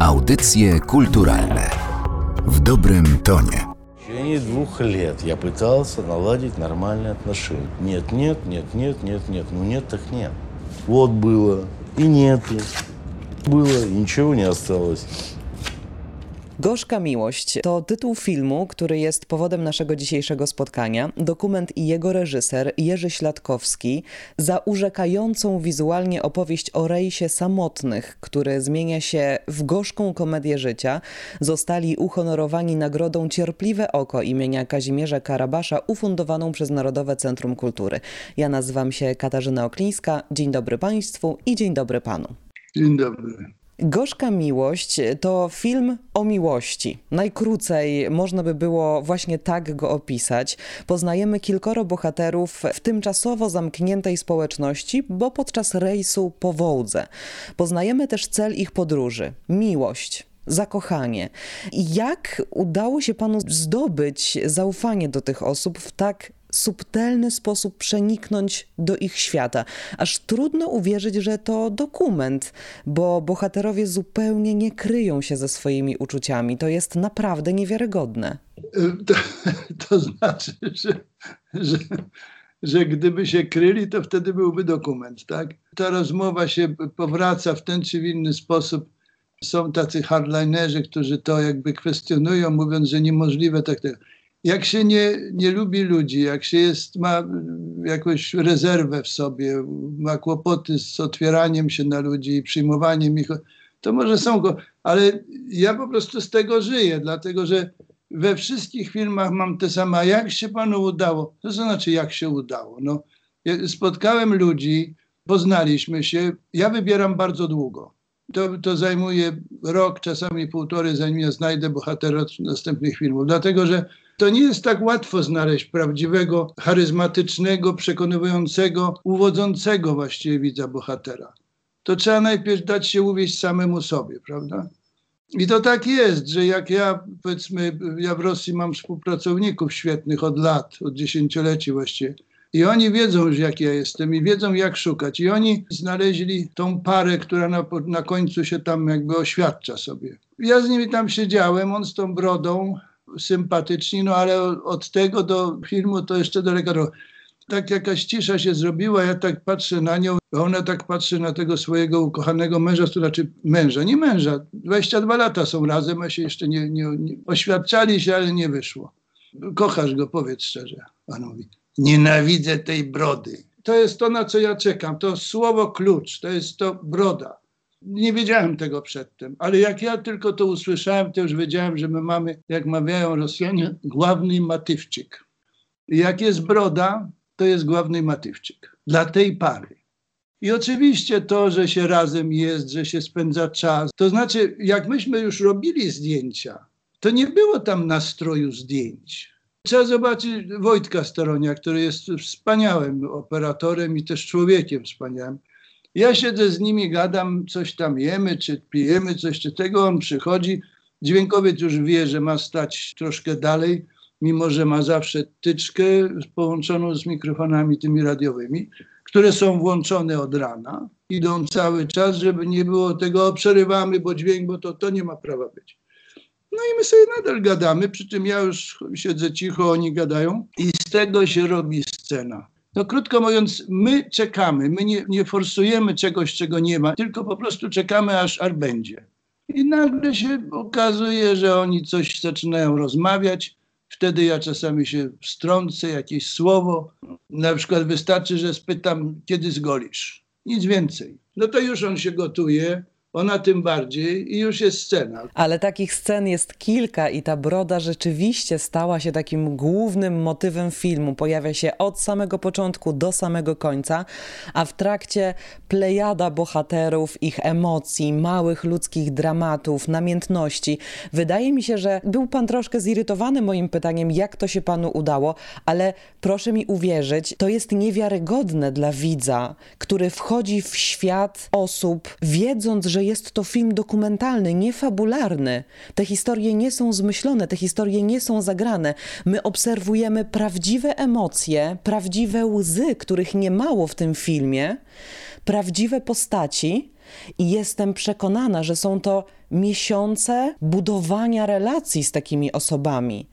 Audycje kulturalne w dobrym tonie. В течение двух лет я пытался наладить нормальные отношения. Нет, нет, нет, нет, нет, нет. Ну нет, так нет. Вот было и нету. Было и ничего не осталось. Gorzka Miłość to tytuł filmu, który jest powodem naszego dzisiejszego spotkania. Dokument i jego reżyser Jerzy Śladkowski za urzekającą wizualnie opowieść o rejsie samotnych, który zmienia się w gorzką komedię życia, zostali uhonorowani nagrodą Cierpliwe Oko imienia Kazimierza Karabasza ufundowaną przez Narodowe Centrum Kultury. Ja nazywam się Katarzyna Oklińska. Dzień dobry Państwu i dzień dobry Panu. Dzień dobry. Gorzka Miłość to film o miłości. Najkrócej można by było właśnie tak go opisać. Poznajemy kilkoro bohaterów w tymczasowo zamkniętej społeczności, bo podczas rejsu po Wołdze. Poznajemy też cel ich podróży miłość. Zakochanie. Jak udało się panu zdobyć zaufanie do tych osób w tak subtelny sposób przeniknąć do ich świata. Aż trudno uwierzyć, że to dokument, bo bohaterowie zupełnie nie kryją się ze swoimi uczuciami. To jest naprawdę niewiarygodne. To, to znaczy, że, że, że gdyby się kryli, to wtedy byłby dokument, tak? Ta rozmowa się powraca w ten czy inny sposób. Są tacy hardlinerzy, którzy to jakby kwestionują, mówiąc, że niemożliwe tak. tak jak się nie, nie lubi ludzi, jak się jest, ma jakąś rezerwę w sobie, ma kłopoty z otwieraniem się na ludzi i przyjmowaniem ich, to może są go, ale ja po prostu z tego żyję, dlatego że we wszystkich filmach mam te same, jak się panu udało? To znaczy, jak się udało? No, spotkałem ludzi, poznaliśmy się, ja wybieram bardzo długo. To, to zajmuje rok, czasami półtory, zanim ja znajdę bohatera następnych filmów, dlatego że to nie jest tak łatwo znaleźć prawdziwego, charyzmatycznego, przekonywującego, uwodzącego właściwie widza bohatera. To trzeba najpierw dać się uwieść samemu sobie, prawda? I to tak jest, że jak ja, powiedzmy, ja w Rosji mam współpracowników świetnych od lat, od dziesięcioleci właściwie. I oni wiedzą jak ja jestem i wiedzą, jak szukać. I oni znaleźli tą parę, która na, na końcu się tam jakby oświadcza sobie. Ja z nimi tam siedziałem, on z tą brodą, sympatyczni, no ale od tego do filmu to jeszcze daleko. Tak jakaś cisza się zrobiła, ja tak patrzę na nią, a ona tak patrzy na tego swojego ukochanego męża, to znaczy męża, nie męża. 22 lata są razem, a się jeszcze nie, nie, nie oświadczali się, ale nie wyszło. Kochasz go, powiedz szczerze. Mówi, nienawidzę tej brody. To jest to, na co ja czekam. To słowo klucz, to jest to broda. Nie wiedziałem tego przedtem, ale jak ja tylko to usłyszałem, to już wiedziałem, że my mamy, jak mawiają Rosjanie, główny matywczyk. Jak jest broda, to jest główny matywczyk dla tej pary. I oczywiście to, że się razem jest, że się spędza czas, to znaczy, jak myśmy już robili zdjęcia, to nie było tam nastroju zdjęć. Trzeba zobaczyć Wojtka Staronia, który jest wspaniałym operatorem i też człowiekiem wspaniałym. Ja siedzę z nimi, gadam, coś tam jemy, czy pijemy, coś czy tego. On przychodzi, dźwiękowiec już wie, że ma stać troszkę dalej, mimo że ma zawsze tyczkę połączoną z mikrofonami tymi radiowymi, które są włączone od rana. Idą cały czas, żeby nie było tego, przerywamy, bo dźwięk, bo to, to nie ma prawa być. No i my sobie nadal gadamy, przy czym ja już siedzę cicho, oni gadają i z tego się robi scena. No krótko mówiąc, my czekamy, my nie, nie forsujemy czegoś, czego nie ma, tylko po prostu czekamy, aż, aż będzie. I nagle się okazuje, że oni coś zaczynają rozmawiać. Wtedy ja czasami się wstrącę, jakieś słowo. Na przykład wystarczy, że spytam, kiedy zgolisz. Nic więcej. No to już on się gotuje, ona tym bardziej i już jest scena. Ale takich scen jest kilka i ta broda rzeczywiście stała się takim głównym motywem filmu. Pojawia się od samego początku do samego końca, a w trakcie plejada bohaterów, ich emocji, małych ludzkich dramatów, namiętności. Wydaje mi się, że był pan troszkę zirytowany moim pytaniem, jak to się panu udało, ale proszę mi uwierzyć, to jest niewiarygodne dla widza, który wchodzi w świat osób, wiedząc, że że jest to film dokumentalny, nie fabularny. Te historie nie są zmyślone, te historie nie są zagrane. My obserwujemy prawdziwe emocje, prawdziwe łzy, których nie mało w tym filmie, prawdziwe postaci I jestem przekonana, że są to miesiące budowania relacji z takimi osobami.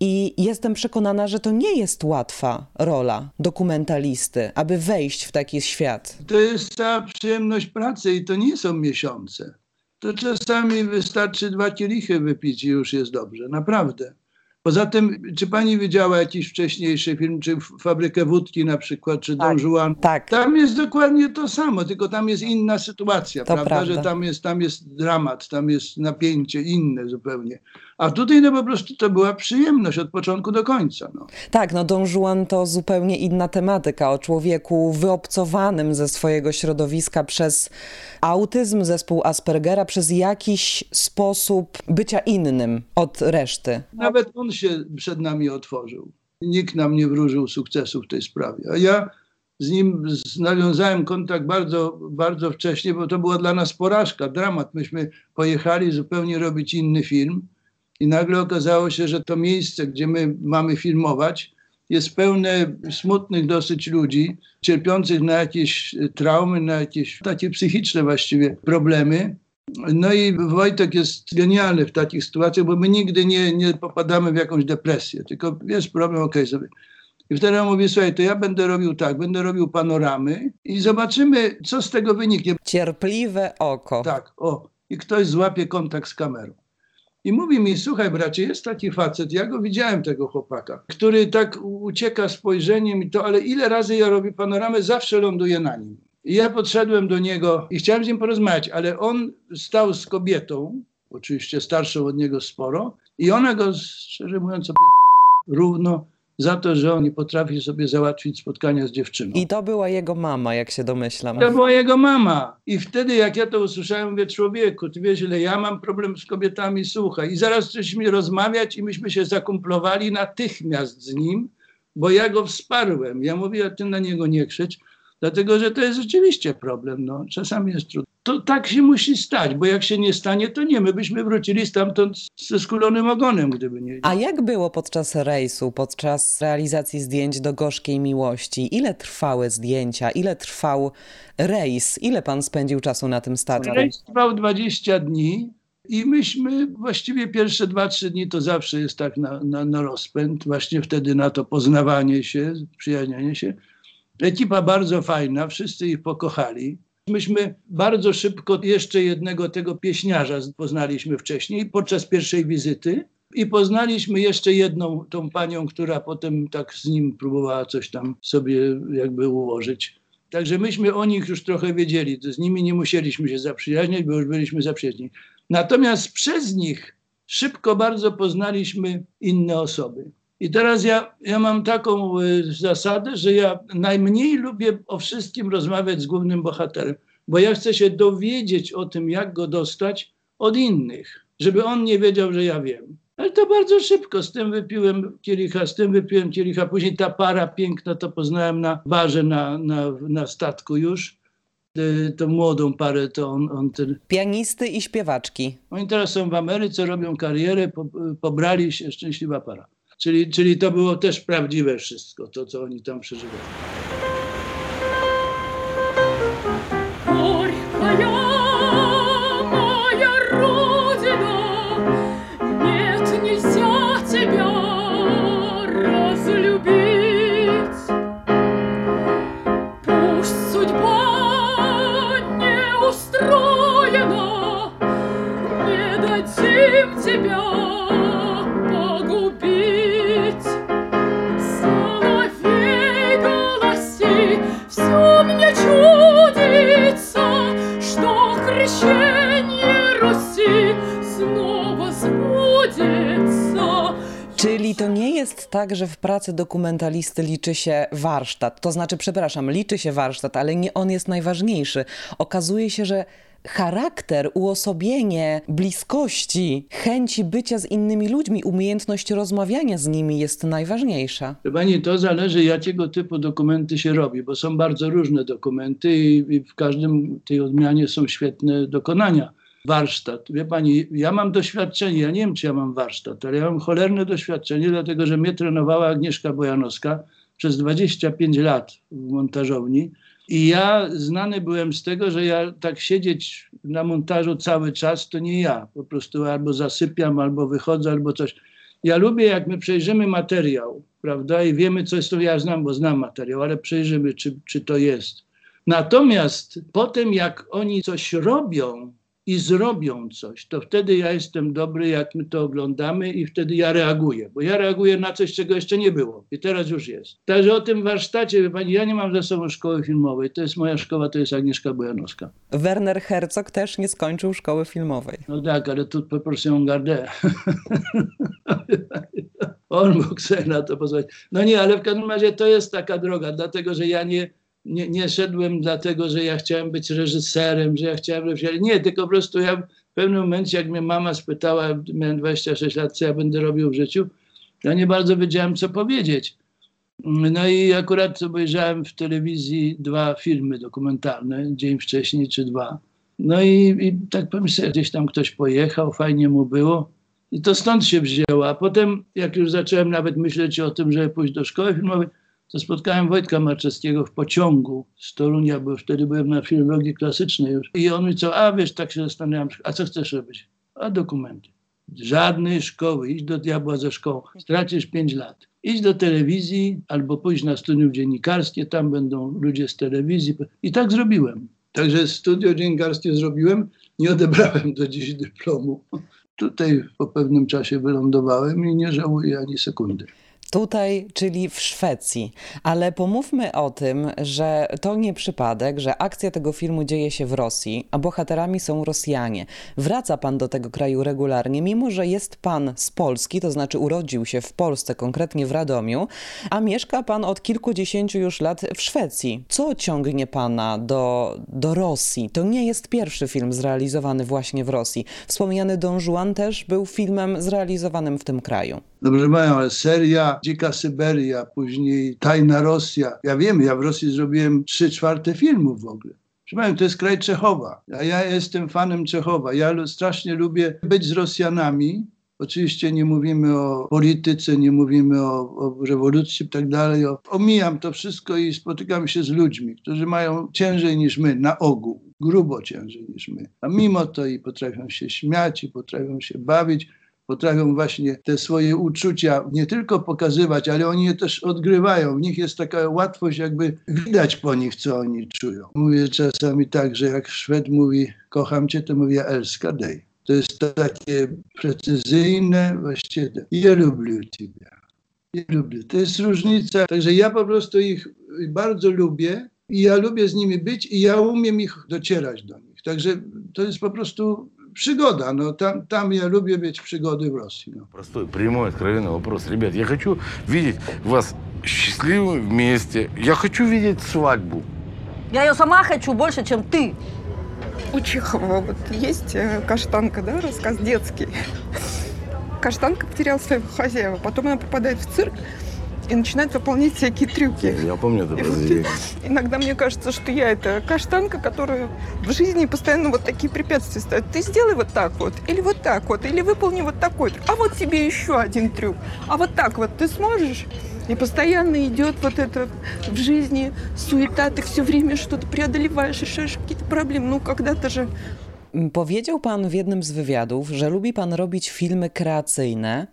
I jestem przekonana, że to nie jest łatwa rola dokumentalisty, aby wejść w taki świat. To jest cała przyjemność pracy i to nie są miesiące. To czasami wystarczy dwa kielichy wypić i już jest dobrze, naprawdę. Poza tym, czy pani widziała jakiś wcześniejszy film, czy Fabrykę Wódki na przykład, czy Tak, Don tak. Tam jest dokładnie to samo, tylko tam jest inna sytuacja, prawda? prawda. Że tam jest, tam jest dramat, tam jest napięcie inne zupełnie. A tutaj no po prostu to była przyjemność od początku do końca. No. Tak, no Don Juan to zupełnie inna tematyka o człowieku wyobcowanym ze swojego środowiska przez autyzm, zespół Aspergera, przez jakiś sposób bycia innym od reszty. Nawet on się przed nami otworzył. Nikt nam nie wróżył sukcesu w tej sprawie. A ja z nim nawiązałem kontakt bardzo, bardzo wcześnie, bo to była dla nas porażka, dramat. Myśmy pojechali zupełnie robić inny film i nagle okazało się, że to miejsce, gdzie my mamy filmować, jest pełne smutnych dosyć ludzi, cierpiących na jakieś traumy, na jakieś takie psychiczne właściwie problemy. No i Wojtek jest genialny w takich sytuacjach, bo my nigdy nie, nie popadamy w jakąś depresję, tylko jest problem, okej sobie. I wtedy on mówi, słuchaj, to ja będę robił tak, będę robił panoramy i zobaczymy, co z tego wyniknie. Cierpliwe oko. Tak, o, i ktoś złapie kontakt z kamerą. I mówi mi, słuchaj bracie, jest taki facet, ja go widziałem, tego chłopaka, który tak ucieka spojrzeniem i to, ale ile razy ja robię panoramę, zawsze ląduję na nim. I ja podszedłem do niego i chciałem z nim porozmawiać, ale on stał z kobietą, oczywiście starszą od niego sporo, i ona go, szczerze mówiąc, równo za to, że on nie potrafi sobie załatwić spotkania z dziewczyną. I to była jego mama, jak się domyślam. To była jego mama. I wtedy, jak ja to usłyszałem, mówię, człowieku, ty wiesz, ile ja mam problem z kobietami, słuchaj. I zaraz zaczęliśmy rozmawiać i myśmy się zakumplowali natychmiast z nim, bo ja go wsparłem. Ja mówię, a ty na niego nie krzycz, dlatego, że to jest rzeczywiście problem. No. Czasami jest trudno. To tak się musi stać, bo jak się nie stanie, to nie. My byśmy wrócili stamtąd ze skulonym ogonem, gdyby nie. A jak było podczas rejsu, podczas realizacji zdjęć do Gorzkiej Miłości? Ile trwały zdjęcia? Ile trwał rejs? Ile pan spędził czasu na tym statku? Rejs trwał 20 dni i myśmy właściwie pierwsze 2-3 dni to zawsze jest tak na, na, na rozpęd, właśnie wtedy na to poznawanie się, przyjaźnianie się. Ekipa bardzo fajna, wszyscy ich pokochali. Myśmy bardzo szybko jeszcze jednego tego pieśniarza poznaliśmy wcześniej podczas pierwszej wizyty i poznaliśmy jeszcze jedną tą panią, która potem tak z nim próbowała coś tam sobie jakby ułożyć. Także myśmy o nich już trochę wiedzieli. To z nimi nie musieliśmy się zaprzyjaźniać, bo już byliśmy zaprzyjaźnieni. Natomiast przez nich szybko bardzo poznaliśmy inne osoby. I teraz ja, ja mam taką y, zasadę, że ja najmniej lubię o wszystkim rozmawiać z głównym bohaterem, bo ja chcę się dowiedzieć o tym, jak go dostać od innych, żeby on nie wiedział, że ja wiem. Ale to bardzo szybko. Z tym wypiłem kielicha, z tym wypiłem kielicha. Później ta para piękna to poznałem na barze na, na, na statku już. Y, Tą młodą parę, to on, on ten, Pianisty i śpiewaczki. oni teraz są w Ameryce, robią karierę, po, pobrali się, szczęśliwa para. Czyli, czyli to było też prawdziwe wszystko, to co oni tam przeżywali. Tak, że w pracy dokumentalisty liczy się warsztat. To znaczy, przepraszam, liczy się warsztat, ale nie on jest najważniejszy. Okazuje się, że charakter, uosobienie bliskości, chęci bycia z innymi ludźmi, umiejętność rozmawiania z nimi jest najważniejsza. Pani, to zależy jakiego typu dokumenty się robi, bo są bardzo różne dokumenty i, i w każdym tej odmianie są świetne dokonania. Warsztat. Wie Pani, ja mam doświadczenie, ja nie wiem czy ja mam warsztat, ale ja mam cholerne doświadczenie, dlatego że mnie trenowała Agnieszka Bojanowska przez 25 lat w montażowni I ja znany byłem z tego, że ja tak siedzieć na montażu cały czas, to nie ja. Po prostu albo zasypiam, albo wychodzę, albo coś. Ja lubię, jak my przejrzymy materiał, prawda, i wiemy, co jest to, ja znam, bo znam materiał, ale przejrzymy, czy, czy to jest. Natomiast potem, jak oni coś robią i zrobią coś, to wtedy ja jestem dobry, jak my to oglądamy i wtedy ja reaguję, bo ja reaguję na coś, czego jeszcze nie było i teraz już jest. Także o tym warsztacie, wie pani, ja nie mam za sobą szkoły filmowej, to jest moja szkoła, to jest Agnieszka Bojanowska. Werner Herzog też nie skończył szkoły filmowej. No tak, ale tu proporcją gardę. On mógł sobie na to pozwolić. No nie, ale w każdym razie to jest taka droga, dlatego że ja nie, nie, nie szedłem dlatego, że ja chciałem być reżyserem, że ja chciałem. Nie, tylko po prostu ja w pewnym momencie, jak mnie mama spytała, miałem 26 lat, co ja będę robił w życiu, ja nie bardzo wiedziałem, co powiedzieć. No i akurat obejrzałem w telewizji dwa filmy dokumentalne, dzień wcześniej czy dwa. No i, i tak pomyślałem, gdzieś tam ktoś pojechał, fajnie mu było. I to stąd się wzięło. A potem, jak już zacząłem nawet myśleć o tym, żeby pójść do szkoły filmowej, to spotkałem Wojtka Marczewskiego w pociągu z Torunia, bo wtedy byłem na filologii klasycznej już. I on mi co, a wiesz, tak się zastanawiam, a co chcesz robić? A dokumenty. Żadnej szkoły, idź do diabła ze szkołą, stracisz pięć lat. Idź do telewizji albo pójdź na studium dziennikarskie, tam będą ludzie z telewizji. I tak zrobiłem. Także studio dziennikarskie zrobiłem, nie odebrałem do dziś dyplomu. Tutaj po pewnym czasie wylądowałem i nie żałuję ani sekundy. Tutaj, czyli w Szwecji. Ale pomówmy o tym, że to nie przypadek, że akcja tego filmu dzieje się w Rosji, a bohaterami są Rosjanie. Wraca pan do tego kraju regularnie, mimo że jest pan z Polski, to znaczy urodził się w Polsce, konkretnie w Radomiu, a mieszka pan od kilkudziesięciu już lat w Szwecji. Co ciągnie pana do, do Rosji? To nie jest pierwszy film zrealizowany właśnie w Rosji. Wspomniany Don Juan też był filmem zrealizowanym w tym kraju. Dobrze mają, ale seria Dzika Syberia, później Tajna Rosja. Ja wiem, ja w Rosji zrobiłem trzy czwarte filmów w ogóle. Proszę to jest kraj Czechowa. A ja jestem fanem Czechowa. Ja strasznie lubię być z Rosjanami. Oczywiście nie mówimy o polityce, nie mówimy o, o rewolucji i tak dalej. Omijam to wszystko i spotykam się z ludźmi, którzy mają ciężej niż my, na ogół, grubo ciężej niż my. A mimo to i potrafią się śmiać, i potrafią się bawić potrafią właśnie te swoje uczucia nie tylko pokazywać, ale oni je też odgrywają. W nich jest taka łatwość, jakby widać po nich, co oni czują. Mówię czasami tak, że jak Szwed mówi kocham cię, to mówię elska dej. To jest takie precyzyjne, właściwie ja lubię ciebie. Ja lubię. To jest różnica. Także ja po prostu ich bardzo lubię i ja lubię z nimi być i ja umiem ich docierać do nich. Także to jest po prostu przygoda. No, tam, tam я люблю mieć przygody w Rosji. No. Простой, прямой, откровенный вопрос. Ребят, я хочу видеть вас счастливыми вместе. Я хочу видеть свадьбу. Я ее сама хочу больше, чем ты. У Чехова вот есть э, каштанка, да, рассказ детский. Каштанка потеряла своего хозяина, потом она попадает в цирк, и начинает выполнять всякие трюки. Я помню это произведение. Иногда мне кажется, что я это каштанка, которая в жизни постоянно вот такие препятствия ставит. Ты сделай вот так вот, или вот так вот, или выполни вот такой трюк. А вот тебе еще один трюк. А вот так вот ты сможешь? И постоянно идет вот это в жизни суета, ты все время что-то преодолеваешь, решаешь какие-то проблемы. Ну, когда-то же Powiedział pan w jednym z wywiadów, że lubi pan robić filmy kreacyjne,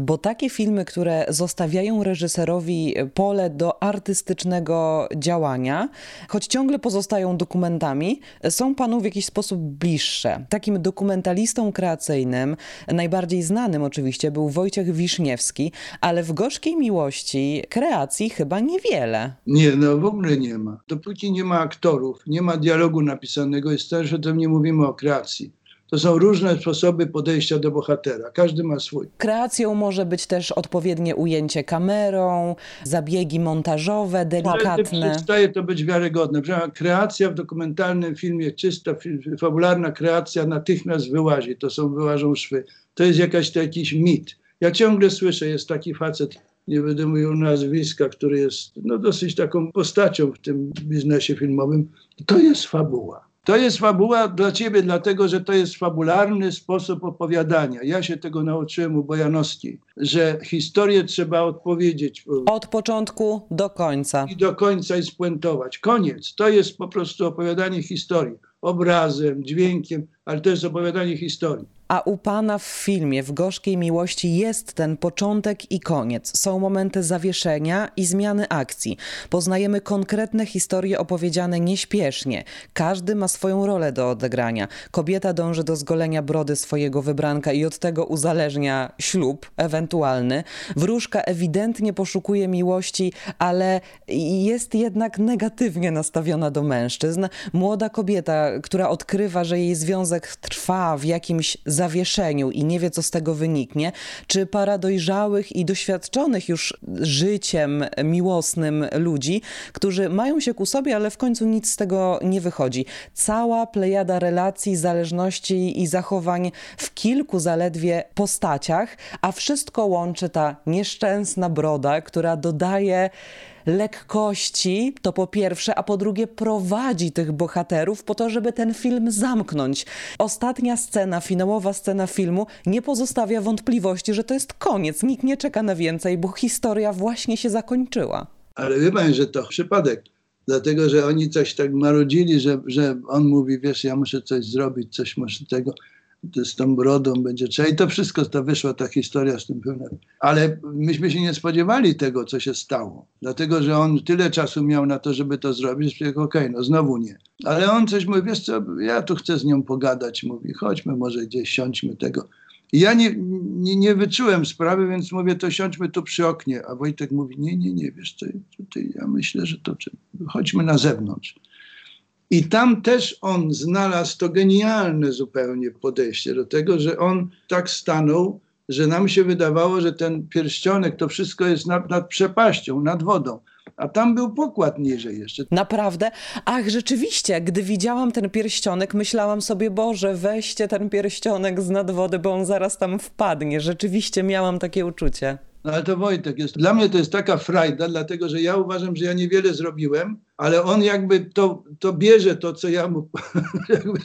bo takie filmy, które zostawiają reżyserowi pole do artystycznego działania, choć ciągle pozostają dokumentami, są panu w jakiś sposób bliższe. Takim dokumentalistą kreacyjnym, najbardziej znanym oczywiście, był Wojciech Wiszniewski, ale w Gorzkiej Miłości kreacji chyba niewiele. Nie, no w ogóle nie ma. Dopóki nie ma aktorów, nie ma dialogu napisanego, jest też, że to nie mówimy o kreacji. To są różne sposoby podejścia do bohatera. Każdy ma swój. Kreacją może być też odpowiednie ujęcie kamerą, zabiegi montażowe, delikatne. Przestaje to być wiarygodne. Kreacja w dokumentalnym filmie, czysta, fabularna kreacja natychmiast wyłazi. To są, wyłażą szwy. To jest jakaś, to jakiś mit. Ja ciągle słyszę, jest taki facet, nie będę mówił nazwiska, który jest no, dosyć taką postacią w tym biznesie filmowym. To jest fabuła. To jest fabuła dla ciebie, dlatego że to jest fabularny sposób opowiadania. Ja się tego nauczyłem u Bojanowskiej, że historię trzeba odpowiedzieć Od początku do końca. i do końca i spuentować. Koniec. To jest po prostu opowiadanie historii. Obrazem, dźwiękiem, ale to jest opowiadanie historii. A u pana w filmie, w Gorzkiej Miłości, jest ten początek i koniec. Są momenty zawieszenia i zmiany akcji. Poznajemy konkretne historie opowiedziane nieśpiesznie. Każdy ma swoją rolę do odegrania. Kobieta dąży do zgolenia brody swojego wybranka i od tego uzależnia ślub ewentualny. Wróżka ewidentnie poszukuje miłości, ale jest jednak negatywnie nastawiona do mężczyzn. Młoda kobieta, która odkrywa, że jej związek trwa w jakimś zawieszeniu i nie wie, co z tego wyniknie, czy para dojrzałych i doświadczonych już życiem miłosnym ludzi, którzy mają się ku sobie, ale w końcu nic z tego nie wychodzi. Cała plejada relacji, zależności i zachowań w kilku zaledwie postaciach, a wszystko łączy ta nieszczęsna broda, która dodaje lekkości, to po pierwsze, a po drugie prowadzi tych bohaterów po to, żeby ten film zamknąć. Ostatnia scena, finałowa scena filmu nie pozostawia wątpliwości, że to jest koniec. Nikt nie czeka na więcej, bo historia właśnie się zakończyła. Ale wie że to przypadek. Dlatego, że oni coś tak marudzili, że, że on mówi, wiesz, ja muszę coś zrobić, coś muszę tego, z tą brodą będzie trzeba. I to wszystko, to wyszła ta historia z tym filmem. Ale myśmy się nie spodziewali tego, co się stało. Dlatego, że on tyle czasu miał na to, żeby to zrobić, że okej, okay, no znowu nie. Ale on coś mówi, wiesz co, ja tu chcę z nią pogadać. Mówi, chodźmy może gdzieś, siądźmy tego. I ja nie, nie, nie wyczułem sprawy, więc mówię, to siądźmy tu przy oknie. A Wojtek mówi, nie, nie, nie, wiesz co, tutaj ja myślę, że to chodźmy na zewnątrz. I tam też on znalazł to genialne zupełnie podejście do tego, że on tak stanął, że nam się wydawało, że ten pierścionek to wszystko jest nad, nad przepaścią, nad wodą. A tam był pokład niżej jeszcze. Naprawdę? Ach, rzeczywiście, gdy widziałam ten pierścionek, myślałam sobie, Boże, weźcie ten pierścionek z nad wody, bo on zaraz tam wpadnie. Rzeczywiście miałam takie uczucie. No ale to Wojtek jest. Dla mnie to jest taka frajda, dlatego że ja uważam, że ja niewiele zrobiłem, ale on jakby to, to bierze to, co ja mu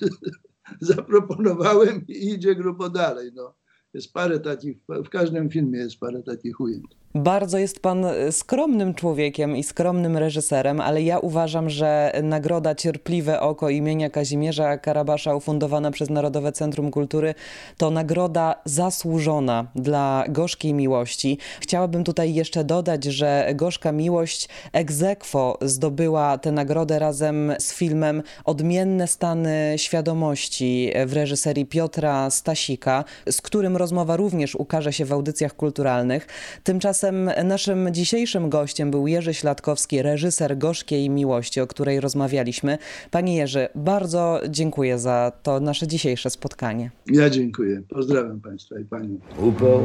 zaproponowałem i idzie grubo dalej. No. Jest parę takich, w każdym filmie jest parę takich ujęć. Bardzo jest pan skromnym człowiekiem i skromnym reżyserem, ale ja uważam, że nagroda Cierpliwe Oko imienia Kazimierza Karabasza ufundowana przez Narodowe Centrum Kultury to nagroda zasłużona dla Gorzkiej Miłości. Chciałabym tutaj jeszcze dodać, że Gorzka Miłość egzekwo zdobyła tę nagrodę razem z filmem Odmienne stany świadomości w reżyserii Piotra Stasika, z którym rozmowa również ukaże się w audycjach kulturalnych. Tymczasem naszym dzisiejszym gościem był Jerzy Śladkowski, reżyser Gorzkiej Miłości, o której rozmawialiśmy. Panie Jerzy, bardzo dziękuję za to nasze dzisiejsze spotkanie. Ja dziękuję. Pozdrawiam Państwa i Panią. Упал,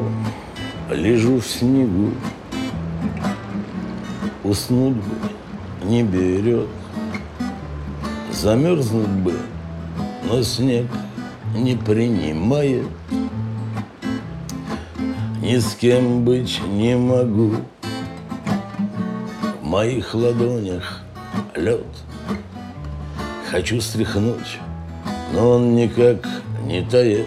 лежу в снегу, уснуть бы не берет. Замерзнуть бы, но снег не принимает. Ни с кем быть не могу. В моих ладонях лед. Хочу стряхнуть, но он никак не тает.